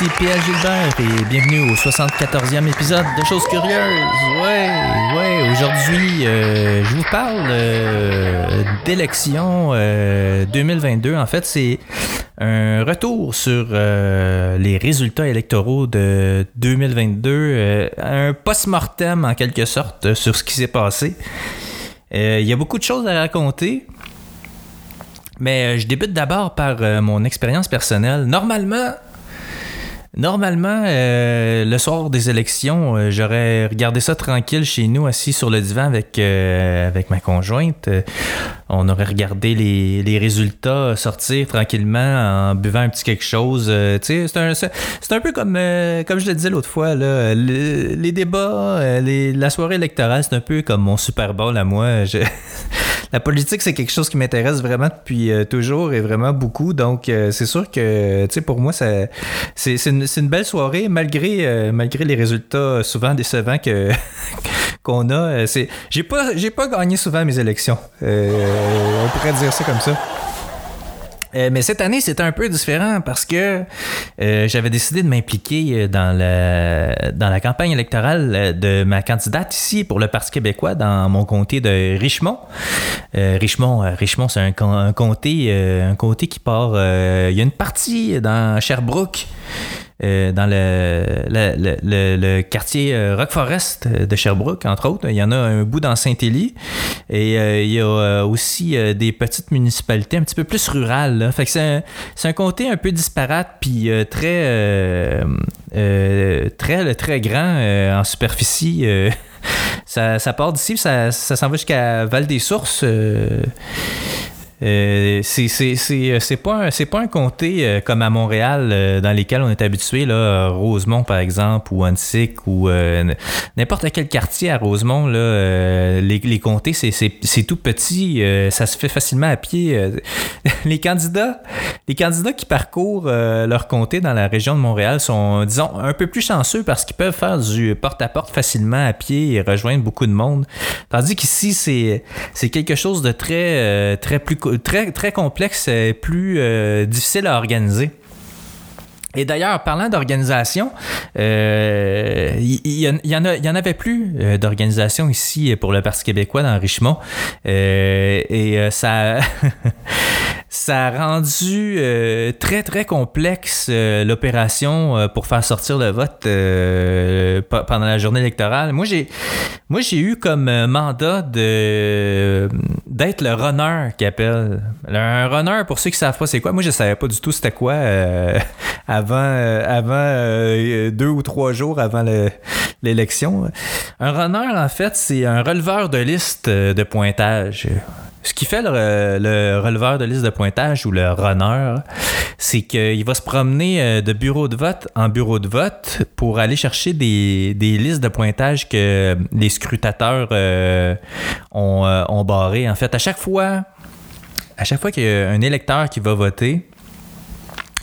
Ici Pierre Gilbert et bienvenue au 74e épisode de Choses Curieuses. Ouais, ouais, aujourd'hui, euh, je vous parle euh, d'élection 2022. En fait, c'est un retour sur euh, les résultats électoraux de 2022, un post-mortem en quelque sorte sur ce qui s'est passé. Il y a beaucoup de choses à raconter. Mais je débute d'abord par mon expérience personnelle. Normalement, Normalement, euh, le soir des élections, euh, j'aurais regardé ça tranquille chez nous, assis sur le divan avec, euh, avec ma conjointe. on aurait regardé les, les, résultats sortir tranquillement en buvant un petit quelque chose. c'est un, un, peu comme, comme je le disais l'autre fois, là, les débats, les, la soirée électorale, c'est un peu comme mon Super Bowl à moi. La politique, c'est quelque chose qui m'intéresse vraiment depuis euh, toujours et vraiment beaucoup. Donc, euh, c'est sûr que, tu sais, pour moi, c'est, une, une, belle soirée, malgré, euh, malgré les résultats souvent décevants que, qu'on a. C'est, j'ai, pas, j'ai pas gagné souvent mes élections. on pourrait dire ça comme ça. Euh, mais cette année, c'était un peu différent parce que euh, j'avais décidé de m'impliquer euh, dans la, dans la campagne électorale de ma candidate ici pour le Parti québécois dans mon comté de Richmond. Richmond, Richmond c'est un, comté, un comté qui part. Il y a une partie dans Sherbrooke euh, dans le, le, le, quartier euh, Rock Forest de Sherbrooke, entre autres. Il y en a un bout dans Saint-Élie. Et euh, il y a aussi des petites municipalités un petit peu plus rurales. Fait que c'est un, un, comté un peu disparate, puis très, très, très grand en superficie. ça, ça part d'ici, ça, ça s'en va jusqu'à Val-des-Sources. Euh, euh, c'est pas, c'est pas un comté euh, comme à Montréal dans lesquels on est habitué, là, Rosemont par exemple, ou Antic, ou n'importe quel quartier à Rosemont, là, les, les comtés, c'est tout petit, ça se fait facilement à pied. les candidats les candidats qui parcourent leur comté dans la région de Montréal sont, disons, un peu plus chanceux parce qu'ils peuvent faire du porte-à-porte facilement à pied et rejoindre beaucoup de monde. Tandis qu'ici, c'est quelque chose de très, très plus très, très complexe et plus euh, difficile à organiser. Et d'ailleurs, parlant d'organisation, euh, il y, y, en avait plus euh, d'organisation ici pour le Parti québécois dans Richmond. et ça, ça a rendu euh, très très complexe euh, l'opération euh, pour faire sortir le vote pendant la journée électorale. Moi j'ai moi j'ai eu comme mandat de d'être le runner qui appelle. Un runner pour ceux qui savent pas c'est quoi. Moi je savais pas du tout c'était quoi avant avant deux ou trois jours avant l'élection. Un runner en fait c'est un releveur de liste de pointage. Ce qui fait le, releveur de liste de pointage ou le runner, c'est qu'il va se promener euh, de bureau de vote en bureau de vote pour aller chercher des, listes de pointage que les scrutateurs euh, ont, euh, ont barrées. En fait, à chaque fois, à chaque fois qu'il y a un électeur qui va voter,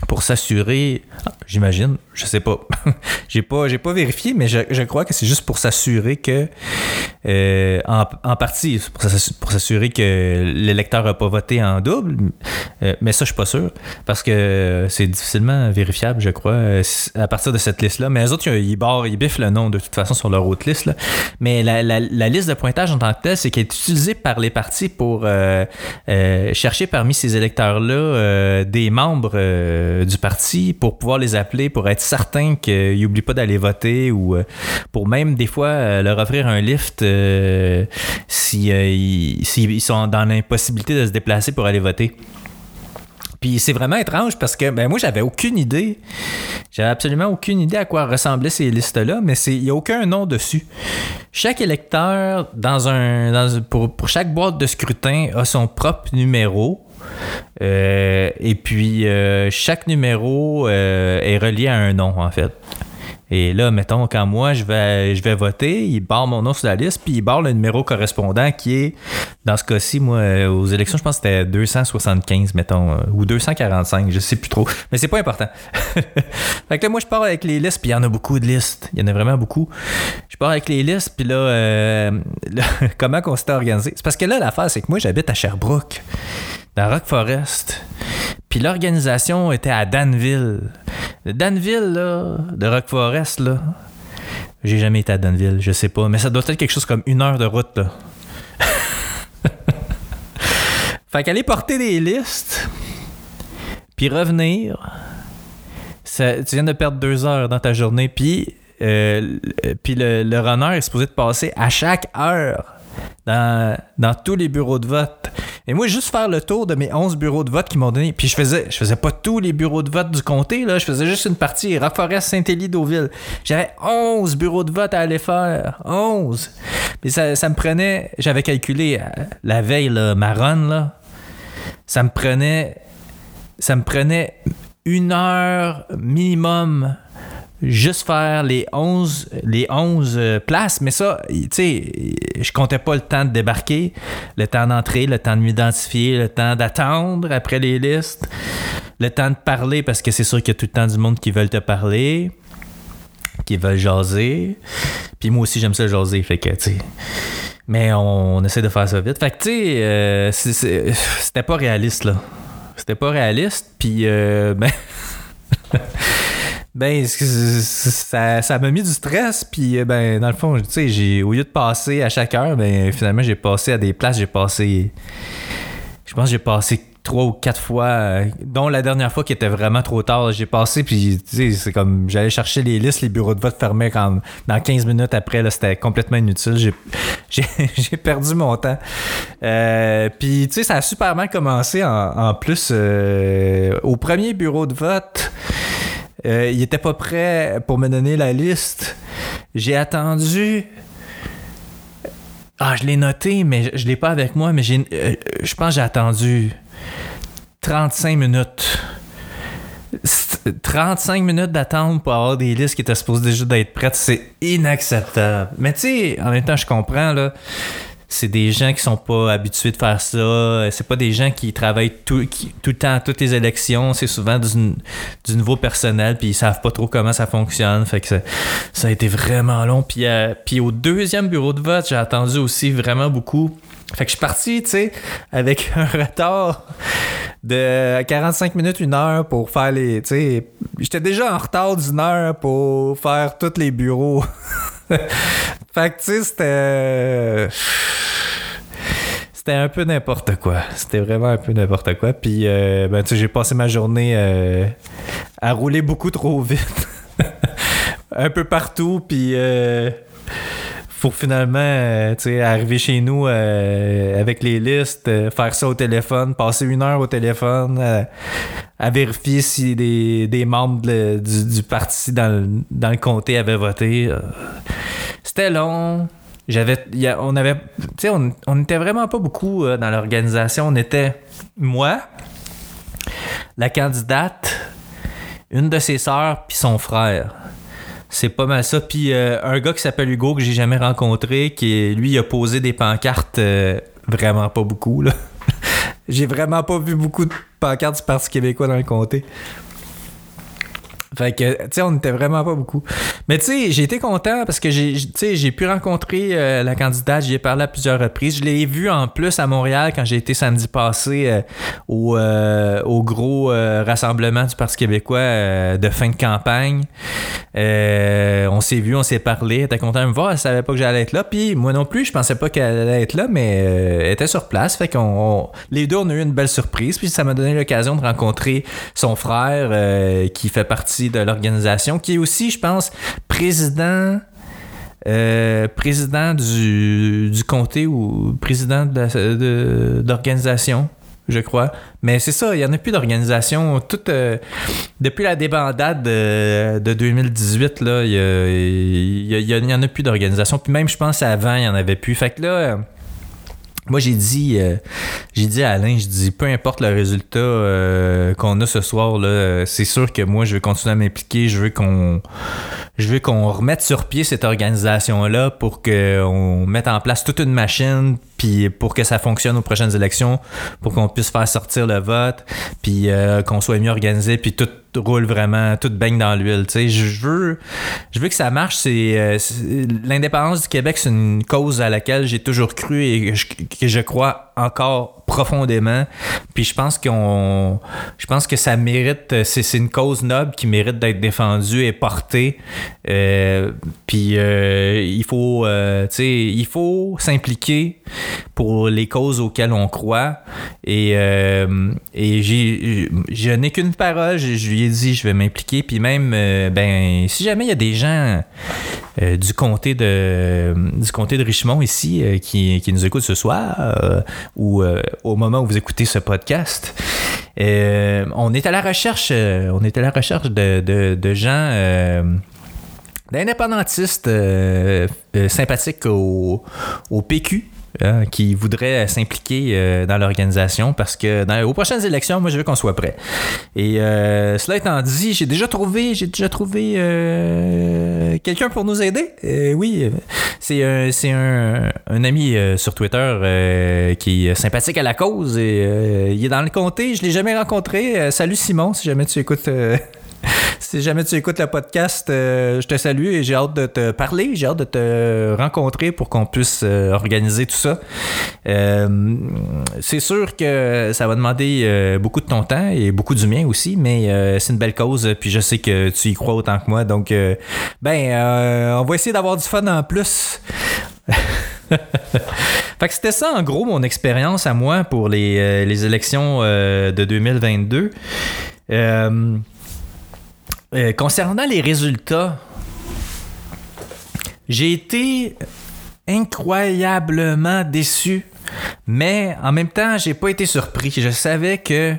pour s'assurer, j'imagine, je sais pas, j'ai pas, j'ai pas vérifié, mais je, crois que c'est juste pour s'assurer que, euh, en, partie, pour s'assurer que l'électeur a pas voté en double, euh, mais ça je suis pas sûr parce que c'est difficilement vérifiable, je crois, euh, à partir de cette liste-là. Mais les autres, ils barrent, ils biffent le nom de toute façon sur leur autre liste. Là. Mais la, liste de pointage en tant que telle, c'est qu'elle est utilisée par les partis pour chercher parmi ces électeurs-là des membres euh, du parti pour pouvoir les appeler, pour être certain qu'ils n'oublient pas d'aller voter ou euh, pour même des fois euh, leur offrir un lift s'ils si, sont dans l'impossibilité de se déplacer pour aller voter. Puis c'est vraiment étrange parce que ben moi j'avais aucune idée. J'avais absolument aucune idée à quoi ressemblaient ces listes-là, mais il n'y a aucun nom dessus. Chaque électeur dans un pour, pour chaque boîte de scrutin a son propre numéro. Euh, et puis, euh, chaque numéro euh, est relié à un nom, en fait. Et là, mettons, quand moi, je vais, je vais voter, il barre mon nom sur la liste, puis il barre le numéro correspondant qui est, dans ce cas-ci, moi, aux élections, je pense que c'était 275, mettons, ou 245, je sais plus trop. Mais c'est pas important. fait que là, moi, je pars avec les listes, puis il y en a beaucoup de listes. Il y en a vraiment beaucoup. Je pars avec les listes, puis là, comment on s'était organisé? C'est parce que là, l'affaire, c'est que moi, j'habite à Sherbrooke dans Rock Forest. Puis l'organisation était à Danville. Danville, là, de Rock Forest, là. J'ai jamais été à Danville, je sais pas, mais ça doit être quelque chose comme une heure de route, là. fait qu'aller porter des listes, puis revenir, ça- tu viens de perdre deux heures dans ta journée, puis euh, le, le runner est supposé te passer à chaque heure dans, dans tous les bureaux de vote. Et moi, juste faire le tour de mes 11 bureaux de vote qui m'ont donné. Puis je faisais, je faisais pas tous les bureaux de vote du comté, là. Je faisais juste une partie. Rockforest, Saint-Élie, Deauville. J'avais 11 bureaux de vote à aller faire. 11. Mais ça, ça me prenait, j'avais calculé euh, la veille, là, ma run, là. Ça me prenait, ça me prenait une heure minimum juste faire les 11, les 11 euh, places. Mais ça, tu sais, je comptais pas le temps de débarquer, le temps d'entrer, le temps de m'identifier, le temps d'attendre après les listes, le temps de parler parce que c'est sûr qu'il y a tout le temps du monde qui veulent te parler, qui veulent jaser. Puis moi aussi, j'aime ça jaser. Fait que, tu sais. Mais on, essaie de faire ça vite. Fait que, tu sais, euh, c'était pas réaliste, là. C'était pas réaliste. Puis, euh, ben. Ben, ça ça m'a mis du stress, puis euh, ben, dans le fond, tu sais, j'ai, au lieu de passer à chaque heure, ben, finalement, j'ai passé à des places, j'ai passé, je pense que j'ai passé trois ou quatre fois, euh, dont la dernière fois qui était vraiment trop tard, j'ai passé, puis c'est comme, j'allais chercher les listes, les bureaux de vote fermaient quand, dans 15 minutes après, c'était complètement inutile, j'ai, perdu mon temps. Euh, puis, tu sais, ça a super mal commencé en, plus, au premier bureau de vote, euh, il était pas prêt pour me donner la liste. J'ai attendu. Ah, je l'ai noté, mais je, je l'ai pas avec moi, mais j'ai, euh, je pense que j'ai attendu 35 minutes. C'est- 35 minutes d'attente pour avoir des listes qui étaient supposées déjà d'être prêtes, c'est inacceptable. Mais tu sais, en même temps, je comprends, là. C'est des gens qui sont pas habitués de faire ça. C'est pas des gens qui travaillent tout, tout le temps à toutes les élections. C'est souvent du, du nouveau personnel, puis ils savent pas trop comment ça fonctionne. Fait que ça, ça a été vraiment long. Puis, euh, puis au deuxième bureau de vote, j'ai attendu aussi vraiment beaucoup. Fait que je suis parti, tu sais, avec un retard de 45 minutes, une heure pour faire les. Tu sais, j'étais déjà en retard d'une heure pour faire tous les bureaux. sais, c'était. Un peu n'importe quoi. C'était vraiment un peu n'importe quoi. Puis, euh, ben, tu sais, j'ai passé ma journée euh, à rouler beaucoup trop vite. un peu partout, puis. euh, pour finalement euh, arriver chez nous euh, avec les listes, euh, faire ça au téléphone, passer une heure au téléphone euh, à vérifier si des, membres du, parti dans le comté avaient voté. Long. J'avais, on avait, tu sais, on, n'était vraiment pas beaucoup euh, dans l'organisation. On était moi, la candidate, une de ses sœurs, puis son frère. C'est pas mal ça. Puis euh, un gars qui s'appelle Hugo que j'ai jamais rencontré, qui lui a posé des pancartes euh, vraiment pas beaucoup j'ai vraiment pas vu beaucoup de pancartes du Parti québécois dans le comté. Fait que, tu sais, on était vraiment pas beaucoup. Mais tu sais, j'ai été content parce que j'ai, j'ai pu rencontrer euh, la candidate, j'y ai parlé à plusieurs reprises. Je l'ai vue en plus à Montréal quand j'ai été samedi passé euh, au, euh, au gros rassemblement du Parti québécois de fin de campagne. On s'est vu, on s'est parlé, elle était contente de me voir, elle savait pas que j'allais être là. Puis moi non plus, je pensais pas qu'elle allait être là, mais elle était sur place. Fait qu'on, on- les deux, on a eu une belle surprise. Puis ça m'a donné l'occasion de rencontrer son frère qui fait partie de l'organisation, qui est aussi, je pense, président. euh, président du, du comté ou président d'organisation, je crois. Mais c'est ça, il n'y en a plus d'organisation. Euh, depuis la débandade de, de 2018, là, il y, a- il y y en a plus d'organisation. Puis même, je pense, avant, il n'y en avait plus. Fait que là, moi, j'ai dit, euh, j'ai dit à Alain, je dis, peu importe le résultat euh, qu'on a ce soir, là, c'est sûr que moi, je veux continuer à m'impliquer. Je veux qu'on, je veux qu'on remette sur pied cette organisation-là pour qu'on mette en place toute une machine, puis pour que ça fonctionne aux prochaines élections, pour qu'on puisse faire sortir le vote, puis euh, qu'on soit mieux organisé, puis tout roule vraiment, tout baigne dans l'huile. Je veux, je veux que ça marche. C'est, euh, l'indépendance du Québec, c'est une cause à laquelle j'ai toujours cru et que je crois encore profondément. Puis je pense qu'on, je pense que ça mérite, c'est une cause noble qui mérite d'être défendue et portée. Euh, puis euh, il faut, euh, tu sais, il faut s'impliquer pour les causes auxquelles on croit. Et, et j'ai, je n'ai qu'une parole. Je, lui ai dit, je vais m'impliquer. Puis même, ben, si jamais il y a des gens du comté de, du comté de Richmond ici qui, qui, nous écoutent ce soir ou au moment où vous écoutez ce podcast. Euh, on est à la recherche, euh, on est à la recherche de, gens euh, d'indépendantistes sympathiques au, au PQ. Hein, qui voudraient s'impliquer euh, dans l'organisation parce que aux prochaines élections, moi, je veux qu'on soit prêt. Et euh, cela étant dit, j'ai déjà trouvé, j'ai déjà trouvé euh, quelqu'un pour nous aider. oui, c'est un, un, un ami sur Twitter qui est sympathique à la cause et il est dans le comté. Je l'ai jamais rencontré. salut Simon, si jamais tu écoutes si jamais tu écoutes le podcast, euh, je te salue et j'ai hâte de te parler, j'ai hâte de te rencontrer pour qu'on puisse euh, organiser tout ça. Euh, c'est sûr que ça va demander beaucoup de ton temps et beaucoup du mien aussi, mais c'est une belle cause, puis je sais que tu y crois autant que moi. Donc, ben, on va essayer d'avoir du fun en plus. fait que c'était ça en gros mon expérience à moi pour les, les élections de 2022. Euh, concernant les résultats, j'ai été incroyablement déçu, mais en même temps, j'ai pas été surpris. Je savais que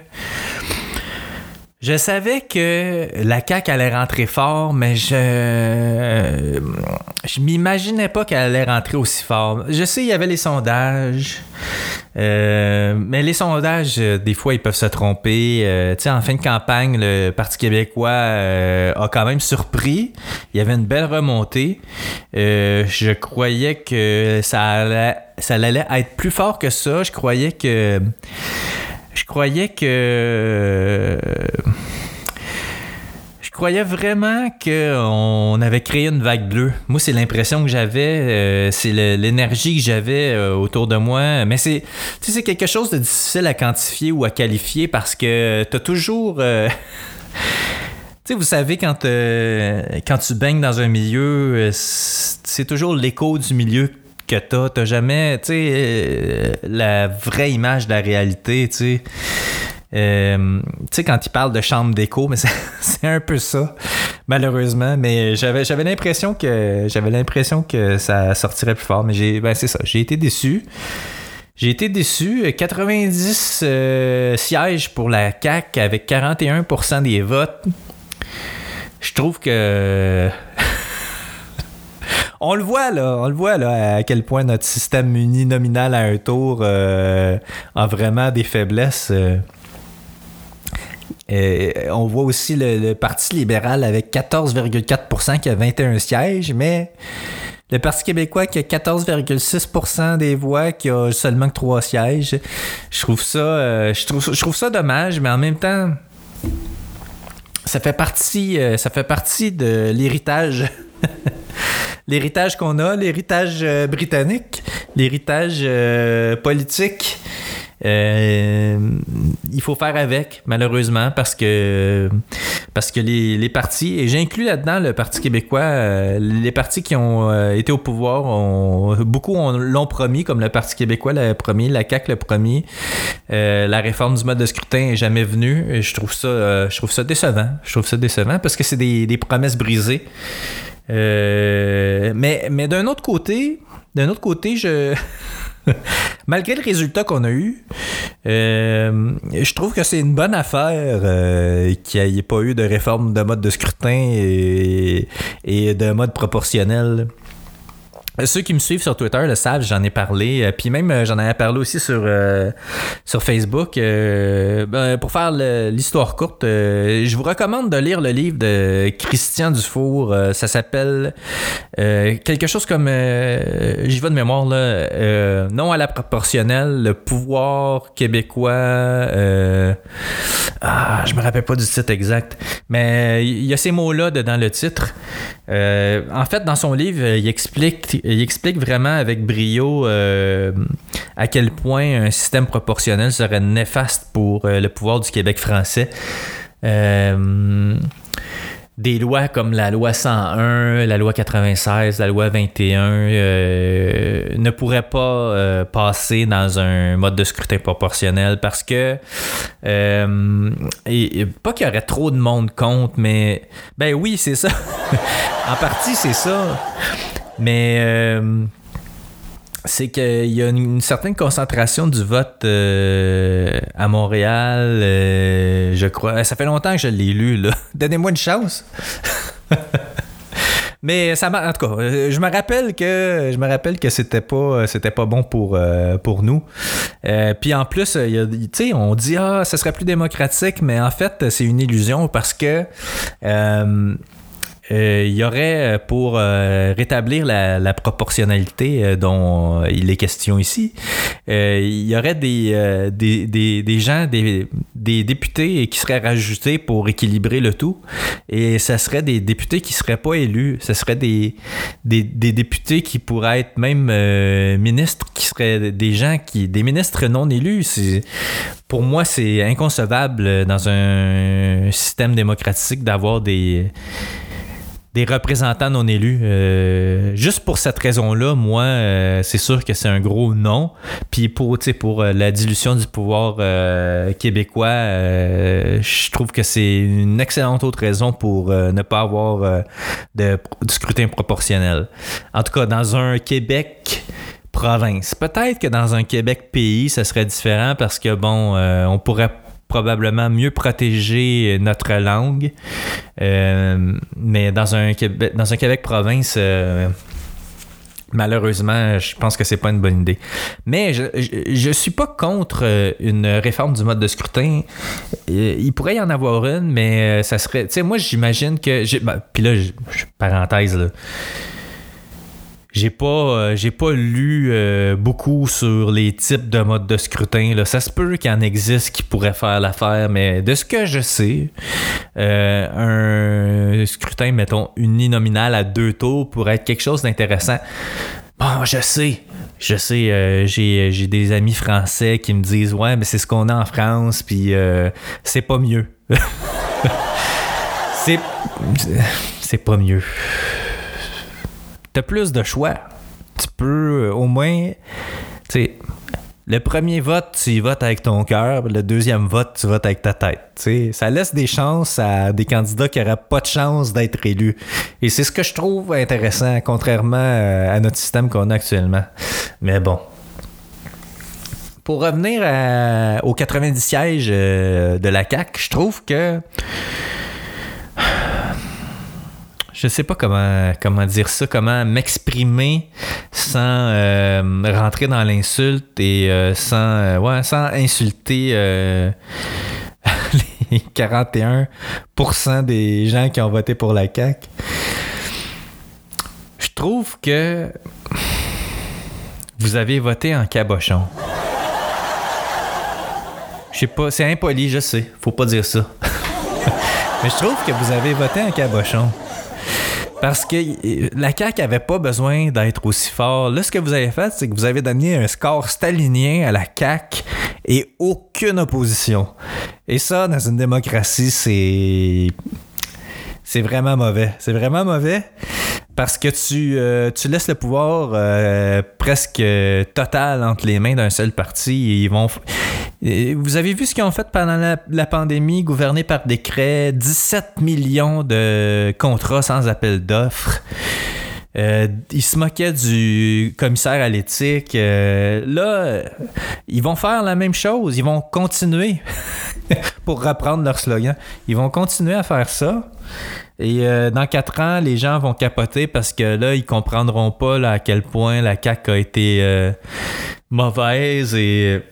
je savais que la CAQ allait rentrer fort, mais je je m'imaginais pas qu'elle allait rentrer aussi fort. Je sais, il y avait les sondages, euh, mais les sondages, euh, des fois, ils peuvent se tromper. Euh, tu sais, en fin de campagne, le Parti québécois a quand même surpris. Il y avait une belle remontée. je croyais que ça allait, ça allait être plus fort que ça. Je croyais que je croyais que. Je croyais vraiment qu'on avait créé une vague bleue. Moi, c'est l'impression que j'avais, euh, c'est l'énergie que j'avais euh, autour de moi. Mais c'est, c'est quelque chose de difficile à quantifier ou à qualifier parce que tu as toujours. Euh, tu sais, vous savez, quand, quand tu baignes dans un milieu, c'est toujours l'écho du milieu que t'as. T'as jamais, tu sais, euh, la vraie image de la réalité, tu sais. Euh, tu sais, quand il parle de chambre d'écho, mais c'est un peu ça, malheureusement. Mais j'avais j'avais l'impression que j'avais l'impression que ça sortirait plus fort. Mais j'ai ben c'est ça, j'ai été déçu. J'ai été déçu. 90 euh, sièges pour la CAC avec 41% des votes. Je trouve que on le voit là, on le voit là à quel point notre système uninominal à un tour euh, a vraiment des faiblesses. Euh. on voit aussi le, Parti libéral avec 14,4% qui a 21 sièges, mais le Parti québécois qui a 14,6% des voix qui a seulement que 3 sièges. Je trouve ça, euh, je, trouve, je trouve ça dommage, mais en même temps, ça fait partie, ça fait partie de l'héritage l'héritage qu'on a, l'héritage euh, britannique, l'héritage euh, politique. Euh, il faut faire avec, malheureusement, parce que parce que les, les partis, et j'inclus là-dedans le Parti québécois, les partis qui ont été au pouvoir, ont, beaucoup l'ont promis, comme le Parti québécois l'a promis, la CAQ l'a promis. la réforme du mode de scrutin est jamais venue. Et je trouve ça, je trouve ça décevant. Je trouve ça décevant parce que c'est des, des promesses brisées. Euh, mais mais d'un autre côté, d'un autre côté, je. Malgré le résultat qu'on a eu, euh, je trouve que c'est une bonne affaire euh, qu'il n'y ait pas eu de réforme de mode de scrutin et, et de mode proportionnel. Euh, ceux qui me suivent sur Twitter le savent, j'en ai parlé. Euh, puis même, euh, j'en avais parlé aussi sur, sur Facebook. Ben, pour faire l'histoire courte, je vous recommande de lire le livre de Christian Dufour. ça s'appelle quelque chose comme, j'y vais de mémoire, là, non à la proportionnelle, le pouvoir québécois Ah, je me rappelle pas du titre exact. Mais il y a ces mots-là dans le titre. Euh, en fait, dans son livre, il explique, il explique vraiment avec brio euh, à quel point un système proportionnel serait néfaste pour euh, le pouvoir du Québec français des lois comme la loi 101, la loi 96, la loi 21 euh, ne pourraient pas euh, passer dans un mode de scrutin proportionnel parce que euh, pas qu'il y aurait trop de monde contre, mais ben oui, c'est ça. en partie, c'est ça. Mais c'est qu'il y a une, certaine concentration du vote euh, à Montréal. Euh, je crois. Ça fait longtemps que je l'ai lu, là. Donnez-moi une chance. Mais ça en tout cas, euh, je me rappelle que je me rappelle que c'était pas c'était pas bon pour pour nous. puis en plus, tu sais, on dit ah, ça serait plus démocratique, mais en fait, c'est une illusion parce que euh, il y aurait euh, pour euh, rétablir la, proportionnalité dont il est question ici, il y aurait des, des, des, gens, des, des, députés qui seraient rajoutés pour équilibrer le tout. Et ce serait des députés qui ne seraient pas élus. Ce serait des, des, députés qui pourraient être même ministres, qui seraient des gens qui. des ministres non élus. Pour moi, c'est inconcevable dans un système démocratique d'avoir des représentants non élus. Euh, juste pour cette raison-là, moi, euh, c'est sûr que c'est un gros non. Puis pour, pour euh, la dilution du pouvoir québécois, je trouve que c'est une excellente autre raison pour ne pas avoir de, scrutin proportionnel. En tout cas, dans un Québec province. Peut-être que dans un Québec pays, ça serait différent parce que, bon, on pourrait probablement mieux protéger notre langue. Euh, mais dans un Québec, dans un Québec province, euh, malheureusement, je pense que c'est pas une bonne idée. Mais je, je, suis pas contre euh, une réforme du mode de scrutin. Il pourrait y en avoir une, mais ça serait. Tu sais, moi, j'imagine que. Ben, puis là, parenthèse, là j'ai pas, euh, j'ai pas lu euh, beaucoup sur les types de modes de scrutin. Là. Ça se peut qu'il en existe qui pourraient faire l'affaire, mais de ce que je sais, euh, un scrutin, mettons, uninominal à deux tours pourrait être quelque chose d'intéressant. Bon, je sais, je sais, j'ai, j'ai des amis français qui me disent Ouais, mais c'est ce qu'on a en France, puis c'est pas mieux. c'est, c'est pas mieux plus de choix. Tu peux euh, au moins, tu sais, le premier vote, tu y votes avec ton cœur, le deuxième vote, tu votes avec ta tête. sais Ça laisse des chances à des candidats qui n'auraient pas de chance d'être élus. Et c'est ce que je trouve intéressant, contrairement euh, à notre système qu'on a actuellement. Mais bon. Pour revenir aux 90 sièges euh, de la CAC, je trouve que je sais pas comment, comment dire ça, comment m'exprimer sans euh, rentrer dans l'insulte et euh, sans, euh, ouais, sans insulter les 41% des gens qui ont voté pour la CAQ. Je trouve que vous avez voté en cabochon. Je sais pas, c'est impoli, je sais, faut pas dire ça. Mais je trouve que vous avez voté en cabochon. Parce que la CAQ avait pas besoin d'être aussi fort. Là, ce que vous avez fait, c'est que vous avez donné un score stalinien à la CAQ et aucune opposition. Et ça, dans une démocratie, c'est. C'est vraiment mauvais. C'est vraiment mauvais parce que tu, euh, tu laisses le pouvoir euh, presque total entre les mains d'un seul parti. ils vont, vous avez vu ce qu'ils ont fait pendant la, pandémie, gouverné par décret, 17 millions de contrats sans appel d'offres. Euh, ils se moquaient du commissaire à l'éthique. Euh, là, ils vont faire la même chose. Ils vont continuer, pour reprendre leur slogan, ils vont continuer à faire ça. Et euh, dans quatre ans, les gens vont capoter parce que là, ils comprendront pas à quel point la CAQ a été mauvaise et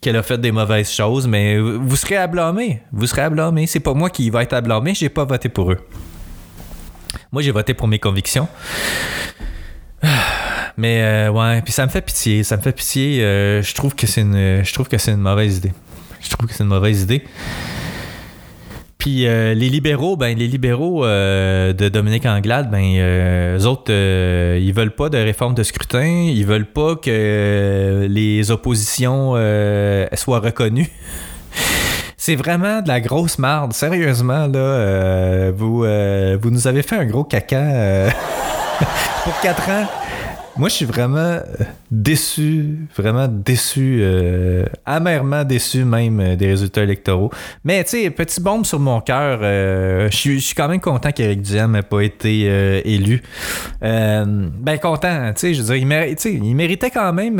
qu'elle a fait des mauvaises choses, mais vous serez à blâmer. Vous serez à blâmer. C'est pas moi qui va être à blâmer, j'ai pas voté pour eux. Moi, j'ai voté pour mes convictions. Mais euh, ouais, puis ça me fait pitié, ça me fait pitié. Euh, je trouve que c'est une, je trouve que c'est une mauvaise idée. Je trouve que c'est une mauvaise idée. Puis euh, les libéraux, ben les libéraux euh, de Dominique Anglade, ben euh, eux autres, ils veulent pas de réforme de scrutin, ils veulent pas que les oppositions soient reconnues. C'est vraiment de la grosse marde, sérieusement là. vous, vous nous avez fait un gros caca pour 4 ans. Moi, je suis vraiment euh, déçu, vraiment déçu, euh, amèrement déçu même euh, des résultats électoraux. Mais tu sais, petit bombe sur mon cœur, je suis- quand même content qu'Éric Duhem n'ait pas été élu. Ben content, tu sais, je veux dire, il, méritait quand même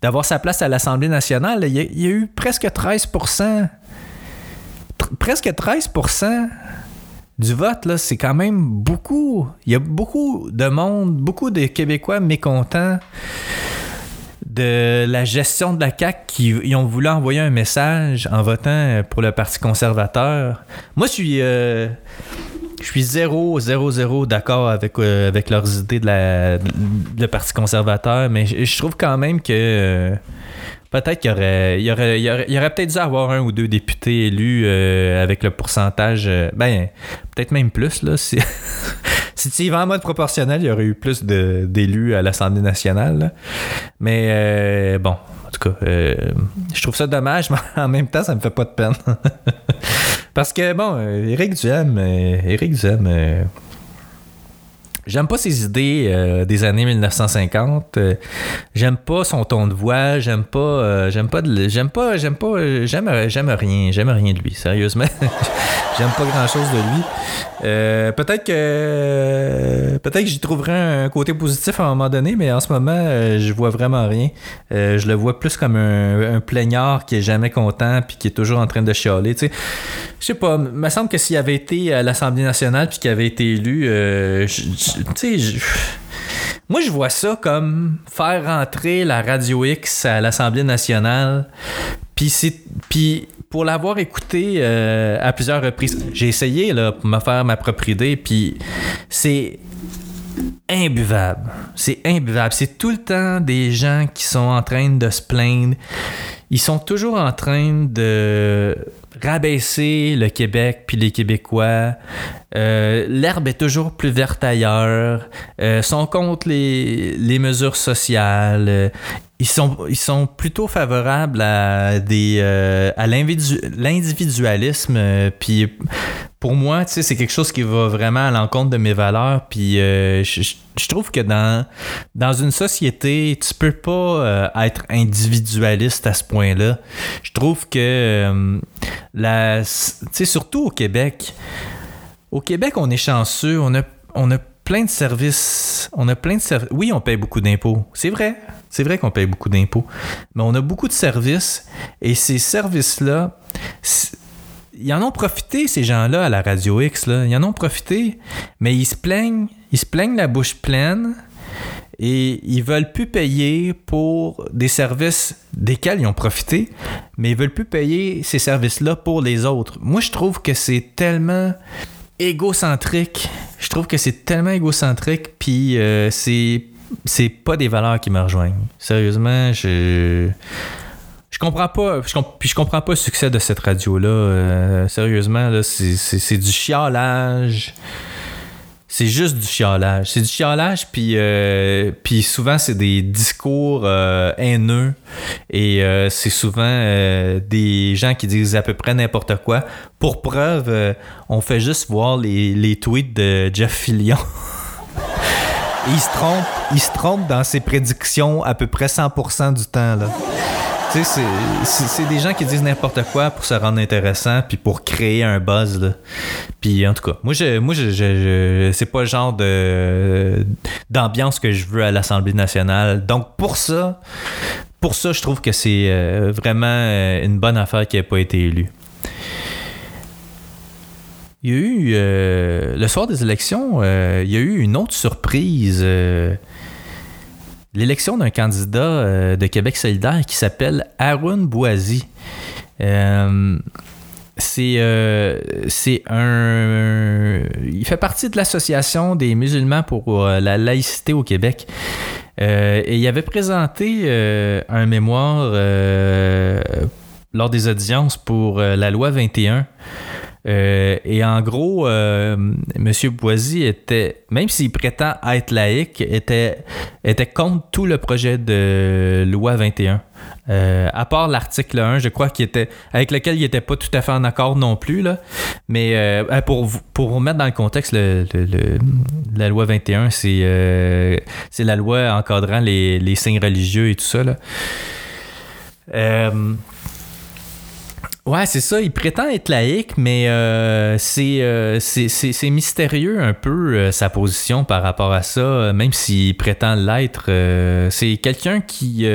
d'avoir sa place à l'Assemblée nationale. Il y a, a eu presque 13 tr- presque 13 du vote, là, c'est quand même beaucoup. Il y a beaucoup de monde, beaucoup de Québécois mécontents de la gestion de la CAQ qui ont voulu envoyer un message en votant pour le Parti conservateur. Moi, je suis, euh, zéro, zéro, zéro d'accord avec, euh, avec leurs idées de Parti conservateur, mais je, trouve quand même que euh, peut-être qu'il y aurait, il y aurait, il y aurait, peut-être dû avoir un ou deux députés élus euh, avec le pourcentage, euh, ben, peut-être même plus, là. Si, tu y vas en mode proportionnel, il y aurait eu plus d'élus à l'Assemblée nationale. Mais euh, bon, en tout cas, je trouve ça dommage, mais en même temps, ça me fait pas de peine. Parce que, bon, Éric Duhem, Éric Duhem, J'aime pas ses idées euh, des années 1950. euh, j'aime pas son ton de voix. J'aime pas. euh, j'aime pas. j'aime pas. J'aime pas. euh, J'aime. J'aime rien. J'aime rien de lui. Sérieusement. j'aime pas grand chose de lui. Euh, peut-être que. Peut-être que j'y trouverai un côté positif à un moment donné, mais en ce moment, euh, je vois vraiment rien. Euh, je le vois plus comme un, un plaignard qui est jamais content puis qui est toujours en train de chialer. Tu sais, je sais pas. Il me semble que s'il avait été à l'Assemblée nationale puis qu'il avait été élu, euh, tu sais, moi je vois ça comme faire rentrer la Radio X à l'Assemblée nationale. Puis c'est puis pour l'avoir écouté euh, à plusieurs reprises, j'ai essayé là pour me faire ma propre idée. Puis c'est imbuvable. C'est imbuvable. C'est tout le temps des gens qui sont en train de se plaindre. Ils sont toujours en train de rabaisser le Québec puis les Québécois. Euh, L'herbe est toujours plus verte ailleurs. Euh, sont contre les, les mesures sociales. Ils sont, ils sont plutôt favorables à des euh, l'individualisme. euh, puis pour moi, tu sais, c'est quelque chose qui va vraiment à l'encontre de mes valeurs. Puis euh, je, trouve que dans, dans une société, tu peux pas être individualiste à ce point-là. Je trouve que la, tu sais, surtout au Québec, au Québec, on est chanceux, on a, on a plein de services, on a plein de services. Oui, on paye beaucoup d'impôts, c'est vrai. C'est vrai qu'on paye beaucoup d'impôts, mais on a beaucoup de services et ces services-là, ils en ont profité, ces gens-là, à la Radio X. Là. Ils en ont profité, mais ils se plaignent, ils se plaignent la bouche pleine et ils veulent plus payer pour des services desquels ils ont profité, mais ils veulent plus payer ces services-là pour les autres. Moi, je trouve que c'est tellement égocentrique. Je trouve que c'est tellement égocentrique, puis euh, c'est c'est pas des valeurs qui me rejoignent. Sérieusement, je je comprends pas, je je comprends pas le succès de cette radio-là. euh, sérieusement, là, c'est, du chialage. C'est juste du chialage. C'est du chialage, puis, euh, puis souvent, c'est des discours euh, haineux. Et c'est souvent des gens qui disent à peu près n'importe quoi. Pour preuve, on fait juste voir les, les tweets de Jeff Fillion. Il se trompe, il se trompe dans ses prédictions à peu près 100% du temps. Là. Tu sais, c'est- des gens qui disent n'importe quoi pour se rendre intéressant puis pour créer un buzz. Là. Puis en tout cas, moi, je, moi je, je- c'est pas le genre de d'ambiance que je veux à l'Assemblée nationale. Donc pour ça, pour ça, je trouve que c'est euh, vraiment euh, une bonne affaire qui n'a pas été élue. Il y a eu, euh, le soir des élections, euh, il y a eu une autre surprise. euh, L'élection d'un candidat de Québec solidaire qui s'appelle Arun Boisy. C'est un. Il fait partie de l'Association des musulmans pour la laïcité au Québec. Et il avait présenté un mémoire lors des audiences pour la loi 21. Euh, et en gros, euh, M. Boisy était, même s'il prétend être laïque, était, était contre tout le projet de loi 21. Euh, à part l'article 1, je crois qu'il était avec lequel il n'était pas tout à fait en accord non plus. Là. Mais euh, pour, pour mettre dans le contexte, la loi 21, c'est euh, la loi encadrant les, les, signes religieux et tout ça. Là. Ouais, c'est ça. Il prétend être laïque, mais euh, euh, c'est mystérieux un peu sa position par rapport à ça, même s'il prétend l'être. c'est quelqu'un qui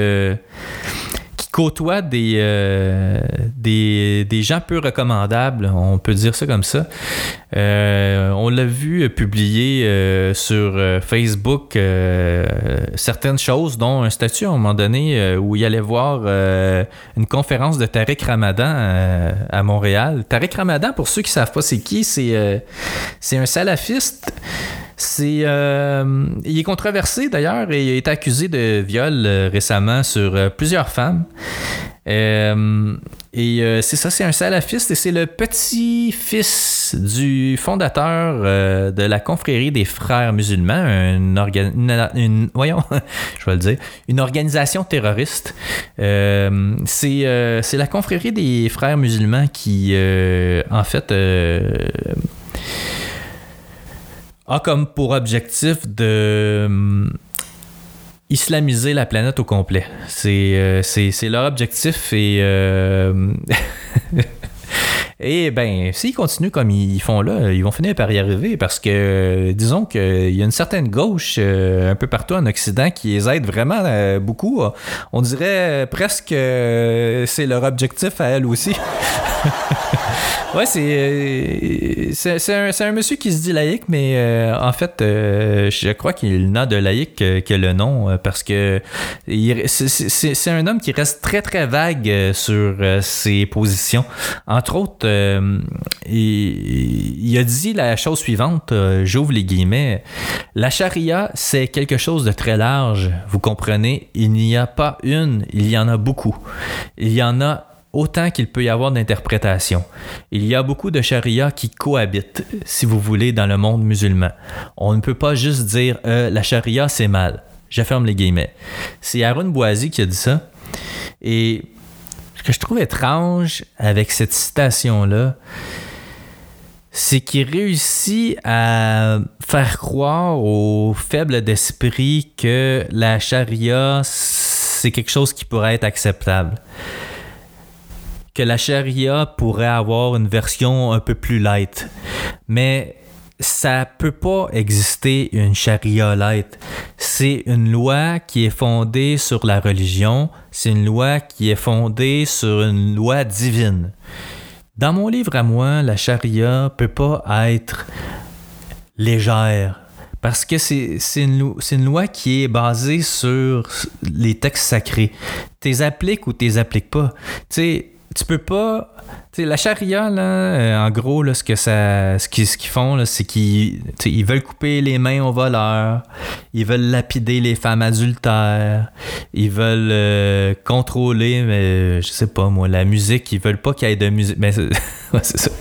côtoie des, euh, des, gens peu recommandables, on peut dire ça comme ça. Euh, on l'a vu publier euh, sur Facebook certaines choses, dont un statut à un moment donné où il allait voir une conférence de Tariq Ramadan à Montréal. Tariq Ramadan, pour ceux qui ne savent pas c'est qui, c'est un salafiste c'est, euh, il est controversé d'ailleurs et il a été accusé de viol euh, récemment sur euh, plusieurs femmes. et c'est ça, c'est un salafiste et c'est le petit-fils du fondateur de la confrérie des frères musulmans, une, voyons, je le dire, une organisation terroriste. c'est, c'est la confrérie des frères musulmans qui, en fait, a comme pour objectif de hum, islamiser la planète au complet. C'est euh, leur objectif et euh, Et ben, s'ils continuent comme ils font là, ils vont finir par y arriver parce que, disons qu'il y a une certaine gauche euh, un peu partout en Occident qui les aide vraiment beaucoup. On dirait presque que c'est leur objectif à elle aussi. ouais, c'est, c'est, un, monsieur qui se dit laïque, mais euh, en fait, je crois qu'il n'a de laïque que, le nom parce que c'est, un homme qui reste très très vague sur ses positions. Entre autres, euh, il, a dit la chose suivante, euh, j'ouvre les guillemets, la charia, c'est quelque chose de très large, vous comprenez, il n'y a pas une, il y en a beaucoup. Il y en a autant qu'il peut y avoir d'interprétations. Il y a beaucoup de charia qui cohabitent, si vous voulez, dans le monde musulman. On ne peut pas juste dire euh, la charia c'est mal. Je ferme les guillemets. C'est Aaron Boisy qui a dit ça. Et que je trouve étrange avec cette citation-là, c'est qu'il réussit à faire croire aux faibles d'esprit que la charia, c'est quelque chose qui pourrait être acceptable. Que la charia pourrait avoir une version un peu plus light. Mais ça peut pas exister une charia light. C'est une loi qui est fondée sur la religion, c'est une loi qui est fondée sur une loi divine. Dans mon livre à moi, la charia peut pas être légère parce que c'est une, une, loi qui est basée sur les textes sacrés. T'es appliques ou t'es appliques pas. Tu sais, tu peux pas la charia, là, euh, en gros, là, ce que ça, ce qu'ils, font, c'est qu'ils ils veulent couper les mains aux voleurs, ils veulent lapider les femmes adultères, ils veulent euh, contrôler, mais je sais pas moi, la musique, ils veulent pas qu'il y ait de musique. Ça.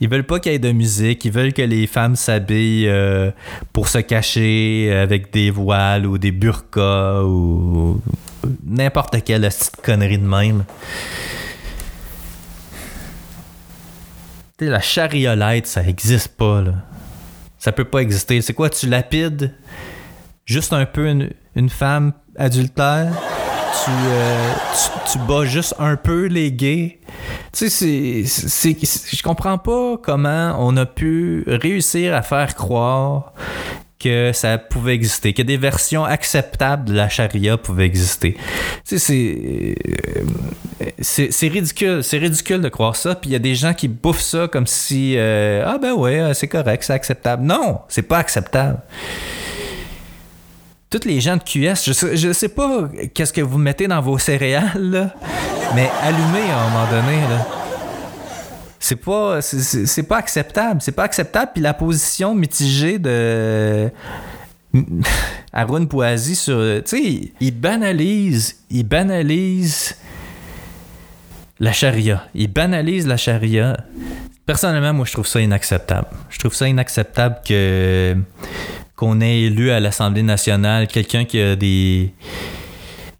Ils veulent pas qu'il y ait de musique, ils veulent que les femmes s'habillent euh, pour se cacher avec des voiles ou des burkas ou n'importe quelle petite connerie de même. La chariolette, ça existe pas, là. Ça peut pas exister. C'est quoi, tu lapides juste un peu une, femme adultère? Euh, tu, tu, bats juste un peu les gays? Tu sais, je comprends pas comment on a pu réussir à faire croire que ça pouvait exister, que des versions acceptables de la charia pouvaient exister. Sais, c'est, c'est, ridicule, c'est ridicule de croire ça. Puis il y a des gens qui bouffent ça comme si, euh, ah ben ouais, c'est correct, c'est acceptable. Non, c'est pas acceptable. Toutes les gens de QS, je sais, je sais pas qu'est-ce que vous mettez dans vos céréales, mais allumez à un moment donné. Là c'est pas c'est pas acceptable. C'est pas acceptable puis la position mitigée de Arun Poisi sur tu sais il banalise il banalise la charia. Il banalise la charia. Personnellement, moi, je trouve ça inacceptable. Je trouve ça inacceptable que qu'on ait élu à l'Assemblée nationale quelqu'un qui a des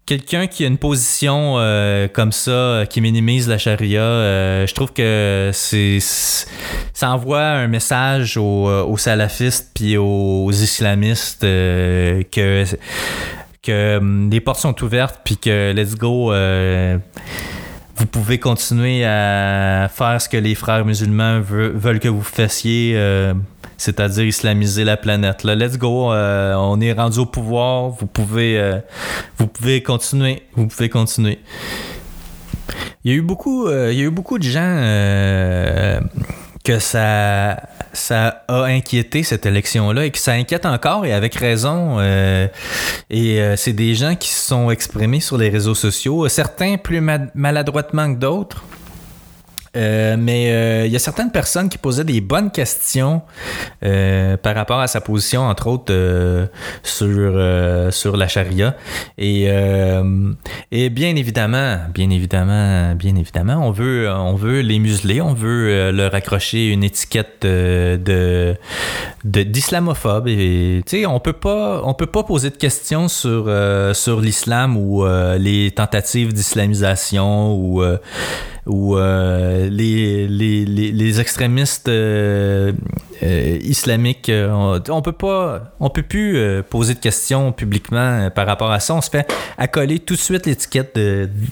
quelqu'un qui a une position euh, comme ça, qui minimise la charia, euh, je trouve que c'est ça envoie un message aux, aux salafistes puis aux islamistes que que hum, les portes sont ouvertes puis que let's go vous pouvez continuer à faire ce que les frères musulmans veulent que vous fassiez, euh, c'est-à-dire islamiser la planète. Là, let's go, euh, on est rendu au pouvoir, vous pouvez, euh, vous pouvez continuer, vous pouvez continuer. Il y a eu beaucoup, il y a eu beaucoup de gens que ça, ça a inquiété cette élection-là et que ça inquiète encore et avec raison. Euh, et euh, c'est des gens qui se sont exprimés sur les réseaux sociaux, certains plus maladroitement que d'autres. Euh, mais euh, il y a certaines personnes qui posaient des bonnes questions euh, par rapport à sa position, entre autres sur, sur la charia. Et, et bien évidemment, bien évidemment, bien évidemment, on veut, on veut les museler, on veut leur accrocher une étiquette d'islamophobe. On peut pas, on peut pas poser de questions sur, sur l'islam ou les tentatives d'islamisation ou ou euh, les, les, les, extrémistes euh, euh, islamiques, on, peut pas, on peut plus poser de questions publiquement par rapport à ça. On se fait accoler tout de suite l'étiquette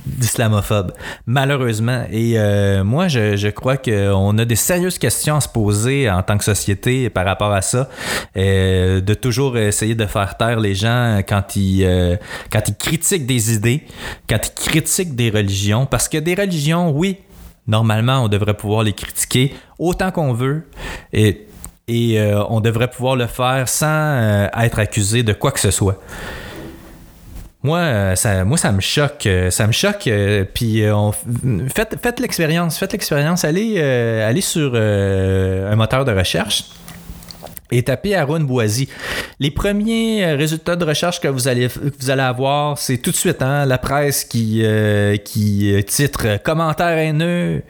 d'islamophobe, malheureusement. Et moi, je, je crois qu'on a des sérieuses questions à se poser en tant que société par rapport à ça, de toujours essayer de faire taire les gens quand ils, quand ils critiquent des idées, quand ils critiquent des religions, parce que des religions, oui, normalement, on devrait pouvoir les critiquer autant qu'on veut et, et euh, on devrait pouvoir le faire sans euh, être accusé de quoi que ce soit. Moi, euh, ça, moi, ça me choque. Ça me choque. puis, faites, faites l'expérience. Faites l'expérience. Allez, allez sur un moteur de recherche et tapez Aaron Boisy. Les premiers euh, résultats de recherche que vous allez, vous allez avoir, c'est tout de suite hein, la presse qui, euh, qui euh, titre Commentaire haineux.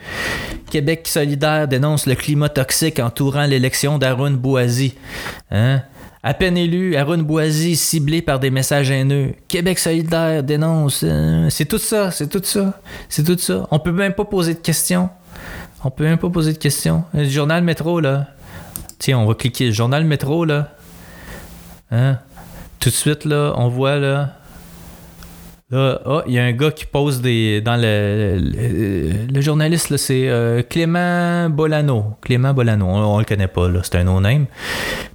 Québec solidaire dénonce le climat toxique entourant l'élection d'Aaron Boisy. Hein? À peine élu, Aaron Boisy ciblé par des messages haineux. Québec solidaire dénonce. c'est tout ça, c'est tout ça, c'est tout ça. On peut même pas poser de questions. On peut même pas poser de questions. Le journal Métro, là, Tiens, on va cliquer journal métro, là. Hein? Tout de suite, là, on voit, là. Là, oh, il y a un gars qui pose des. Dans le. Le, journaliste, là, c'est euh, Clément Bolano. Clément Bolano. On, le connaît pas, là. C'est un no-name.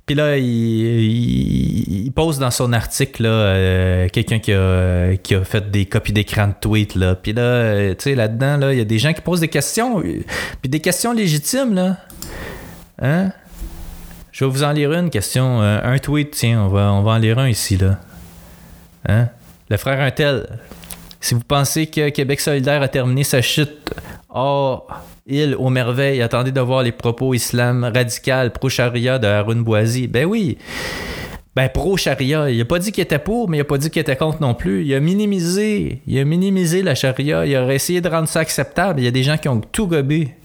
Puis là, il, pose dans son article, là, euh, quelqu'un qui a, qui a fait des copies d'écran de tweets, là. Puis là, euh, tu sais, là-dedans, là, il y a des gens qui posent des questions. Puis des questions légitimes, là. Hein? Je vais vous en lire une question. Euh, un tweet, tiens, on va, en lire un ici, là. Hein? Le frère Untel. Si vous pensez que Québec solidaire a terminé sa chute, oh, il, aux merveilles, attendez de voir les propos islam radical pro-charia de Haroun Boisy. Ben oui. Ben, pro-charia. Il a pas dit qu'il était pour, mais il a pas dit qu'il était contre non plus. Il a minimisé. Il a minimisé la charia. Il a essayé de rendre ça acceptable. Il y a des gens qui ont tout gobé.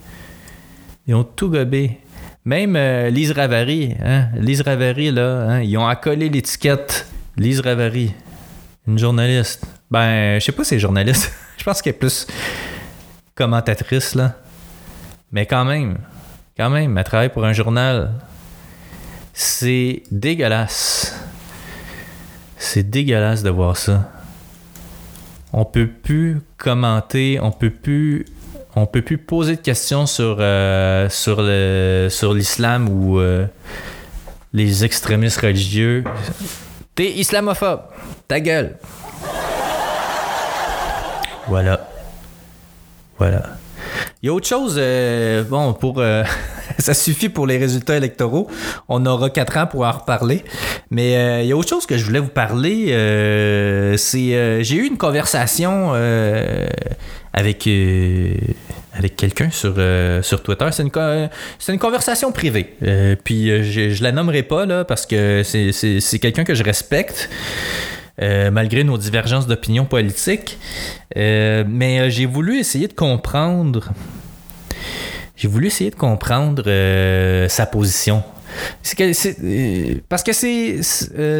Ils ont tout gobé. Même euh, Lise Ravary, hein? Lise Ravary, là, hein? ils ont accolé l'étiquette Lise Ravary, une journaliste. Ben, je sais pas si c'est journaliste. je pense qu'elle est plus commentatrice, là. Mais quand même, quand même, elle travaille pour un journal. C'est dégueulasse. C'est dégueulasse de voir ça. On peut plus commenter, on peut plus on peut plus poser de questions sur, euh, l'islam ou euh, les extrémistes religieux. T'es islamophobe. Ta gueule. Voilà. Voilà. Il y a autre chose, euh, bon, pour ça suffit pour les résultats électoraux. On aura quatre ans pour en reparler. Mais il y a autre chose que je voulais vous parler. c'est j'ai eu une conversation avec avec quelqu'un sur, euh, sur Twitter. C'est une, une conversation privée. Euh, puis euh, je, je la nommerai pas là parce que c'est quelqu'un que je respecte. malgré nos divergences d'opinion politique. mais j'ai voulu essayer de comprendre j'ai voulu essayer de comprendre euh, sa position. Euh, parce que c'est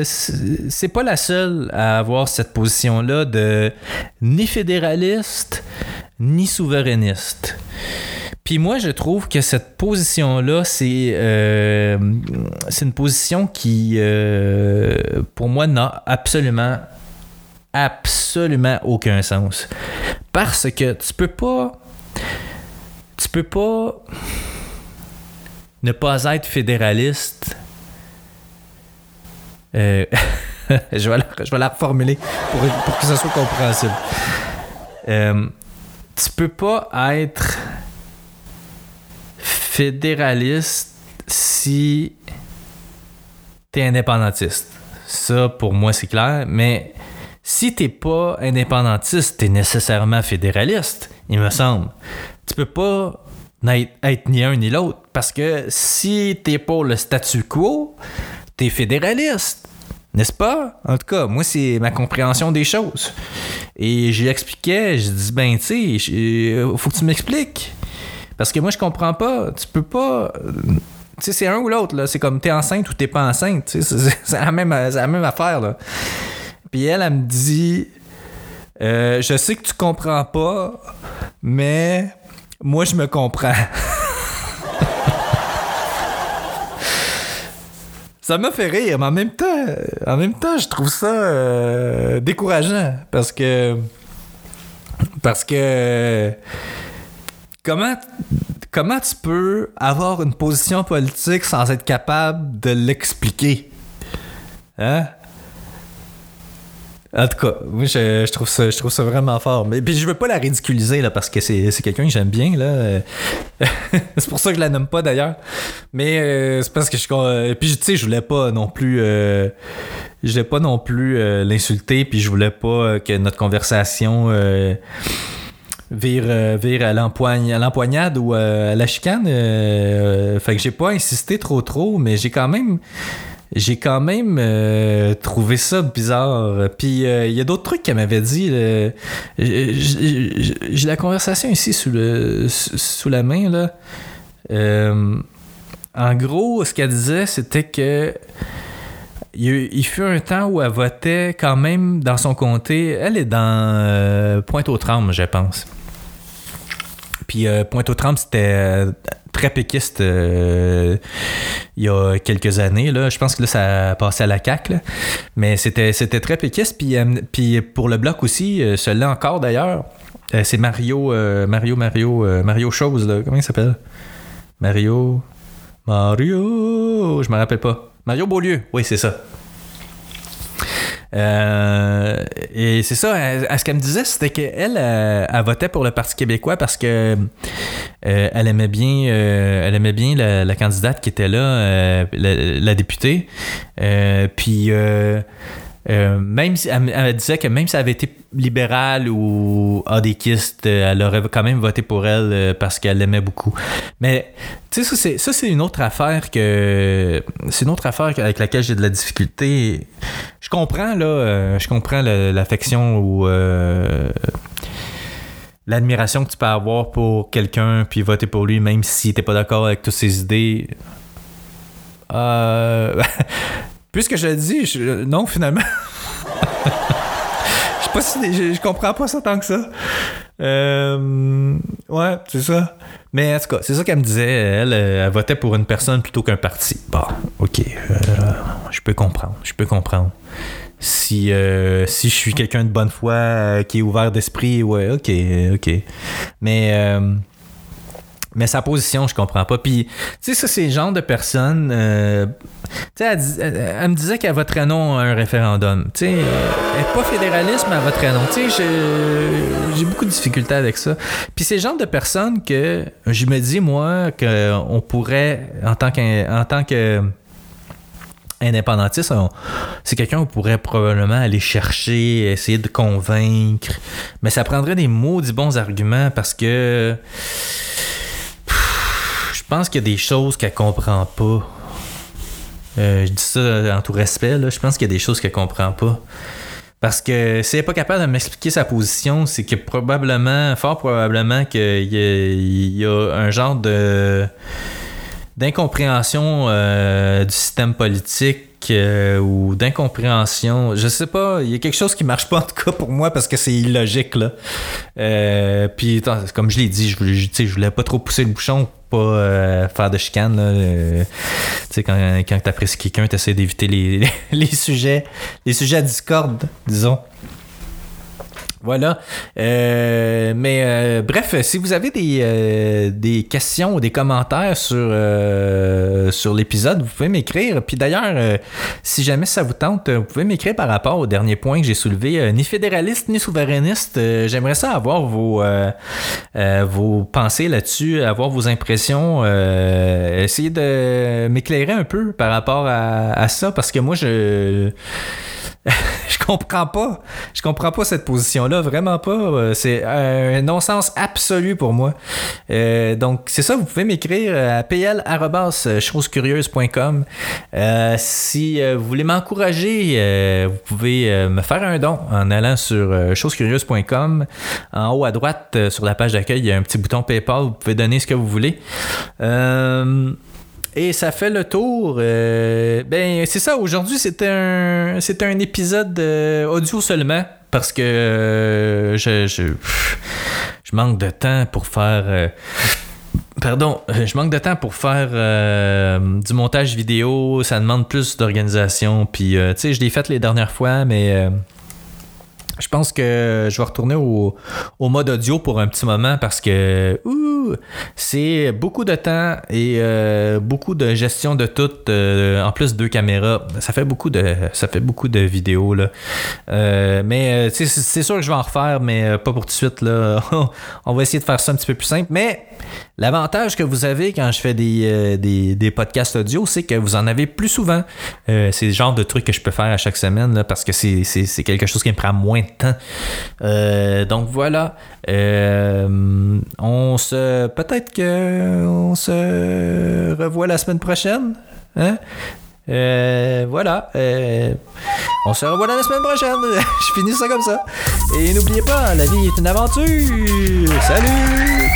c'est pas la seule à avoir cette position-là de ni fédéraliste ni souverainiste. Puis moi, je trouve que cette position-là, c'est euh, une position qui, euh, pour moi, n'a absolument, absolument aucun sens. Parce que tu peux pas, tu peux pas ne pas être fédéraliste. Euh, je, vais la, je reformuler pour, que ça soit compréhensible. Euh, tu peux pas être fédéraliste si t'es indépendantiste. Ça, pour moi, c'est clair. Mais si t'es pas indépendantiste, t'es nécessairement fédéraliste, il me semble. Tu peux pas être ni un ni l'autre. Parce que si t'es pour le statu quo, t'es fédéraliste. N'est-ce pas? En tout cas, moi, c'est ma compréhension des choses. Et j'y expliquais, je dis, ben, tu sais, faut que tu m'expliques. Parce que moi, je comprends pas. Tu peux pas. Tu sais, c'est un ou l'autre. C'est comme t'es enceinte ou t'es pas enceinte. C'est la, même, la même affaire, là. Puis elle, elle me dit euh, Je sais que tu comprends pas, mais moi, je me comprends. ça m'a fait rire, mais en même temps, en même temps, je trouve ça euh, décourageant parce que parce que comment, comment tu peux avoir une position politique sans être capable de l'expliquer? Hein? En tout cas, moi, je, trouve, ça, je trouve ça vraiment fort. Mais puis je veux pas la ridiculiser là, parce que c'est, quelqu'un que j'aime bien. Là. c'est pour ça que je la nomme pas d'ailleurs. Mais euh, c'est parce que je. Puis tu sais, je voulais pas non plus. Euh, je voulais pas non plus euh, l'insulter. Puis je voulais pas que notre conversation vire, euh, à l'empoignade ou euh, à la chicane. Euh, fait que j'ai pas insisté trop trop, mais j'ai quand même j'ai quand même trouvé ça bizarre. Puis il y a d'autres trucs qu'elle m'avait dit. J'ai la conversation ici sous la main. Là. en gros, ce qu'elle disait, c'était que il, fut un temps où elle votait quand même dans son comté. Elle est dans Pointe-aux-Trembles, je pense. Puis euh, Pointe-aux-Trembles, c'était euh, très péquiste euh, il y a quelques années. Là. Je pense que là, ça a passé à la CAQ. Mais c'était, très péquiste. Puis, puis pour le bloc aussi, celui-là encore d'ailleurs, c'est Mario, Mario, Mario, Mario Chose. Là. Comment il s'appelle? Mario. Mario. Je me rappelle pas. Mario Beaulieu. Oui, c'est ça. Euh, et c'est ça, ce qu'elle me disait, c'était qu'elle, elle, elle, votait pour le Parti québécois parce que euh, elle aimait bien, euh, elle aimait bien la, candidate qui était là, la, députée. puis même si elle, disait que même si elle avait été libérale ou adéquiste, elle aurait quand même voté pour elle euh, parce qu'elle l'aimait beaucoup. Mais tu sais, ça c'est une autre affaire que c'est une autre affaire avec laquelle j'ai de la difficulté. Je comprends là, euh, je comprends l'affection ou l'admiration que tu peux avoir pour quelqu'un puis voter pour lui même si t'es pas d'accord avec toutes ses idées. Euh Puisque je le dis, non, finalement. je comprends pas ça tant que ça. Euh, ouais, c'est ça. Mais en tout cas, c'est ça qu'elle me disait. Elle, elle, votait pour une personne plutôt qu'un parti. Bon, ok. Euh, je peux comprendre. Je peux comprendre. Si, euh, si je suis quelqu'un de bonne foi, qui est ouvert d'esprit, ouais, ok, ok. Mais mais sa position, je comprends pas. Puis, tu sais, ça, c'est le genre de personne. Euh, tu sais, elle, me disait qu'elle voterait non un référendum. Tu sais, elle pas fédéraliste, mais elle voterait. Tu sais, j'ai beaucoup de difficultés avec ça. Puis, c'est le genre de personne que je me dis, moi, qu'on pourrait, en tant qu'en tant que indépendantiste, c'est quelqu'un qu'on pourrait probablement aller chercher, essayer de convaincre. Mais ça prendrait des maudits bons arguments parce que je pense qu'il y a des choses qu'elle comprend pas. Euh, je dis ça en tout respect. Je pense qu'il y a des choses qu'elle comprend pas. Parce que s'il n'est pas capable de m'expliquer sa position, c'est que probablement, fort probablement, qu'il y, y, a un genre de d'incompréhension euh, du système politique euh, ou d'incompréhension. Je sais pas, il y a quelque chose qui marche pas en tout cas pour moi parce que c'est illogique là. Euh, puis comme je l'ai dit, je voulais, voulais pas trop pousser le bouchon pas euh, faire de chicane. Tu sais, quand, quand tu quelqu'un, tu essaies d'éviter les, les, sujets, les sujets à discorde, disons. Voilà. Euh, mais euh, bref, si vous avez des, euh, des questions ou des commentaires sur, sur l'épisode, vous pouvez m'écrire. Puis d'ailleurs, si jamais ça vous tente, vous pouvez m'écrire par rapport au dernier point que j'ai soulevé. ni fédéraliste ni souverainiste, j'aimerais ça avoir vos, vos pensées là-dessus, avoir vos impressions. essayer de m'éclairer un peu par rapport à, ça parce que moi, je comprends pas. Je comprends pas cette position-là, vraiment pas. Euh, c'est un non-sens absolu pour moi. Euh, donc, c'est ça, vous pouvez m'écrire à pl.chosecurieuse.com. Euh, si vous voulez m'encourager, vous pouvez me faire un don en allant sur chosecurieuse.com. En haut à droite, sur la page d'accueil, il y a un petit bouton PayPal. Vous pouvez donner ce que vous voulez. Et ça fait le tour. Euh, ben, c'est ça. Aujourd'hui, c'était un, épisode euh, audio seulement parce que euh, je, je, je, manque de temps pour faire. Pardon, je manque de temps pour faire du montage vidéo. Ça demande plus d'organisation. Puis, tu sais, je l'ai fait les dernières fois, mais je pense que je vais retourner au, au, mode audio pour un petit moment parce que c'est beaucoup de temps et euh, beaucoup de gestion de tout. Euh, en plus deux caméras, ça fait beaucoup de ça fait beaucoup de vidéos là. Euh, mais c'est sûr que je vais en refaire, mais pas pour tout de suite là. On va essayer de faire ça un petit peu plus simple. Mais L'avantage que vous avez quand je fais des, euh, des, podcasts audio, c'est que vous en avez plus souvent. C'est le genre de truc que je peux faire à chaque semaine là, parce que c'est, quelque chose qui me prend moins temps. Euh, donc voilà. on se. Peut-être que on se revoit la semaine prochaine. Hein? voilà. on se revoit la semaine prochaine. je finis ça comme ça. Et n'oubliez pas, la vie est une aventure. Salut!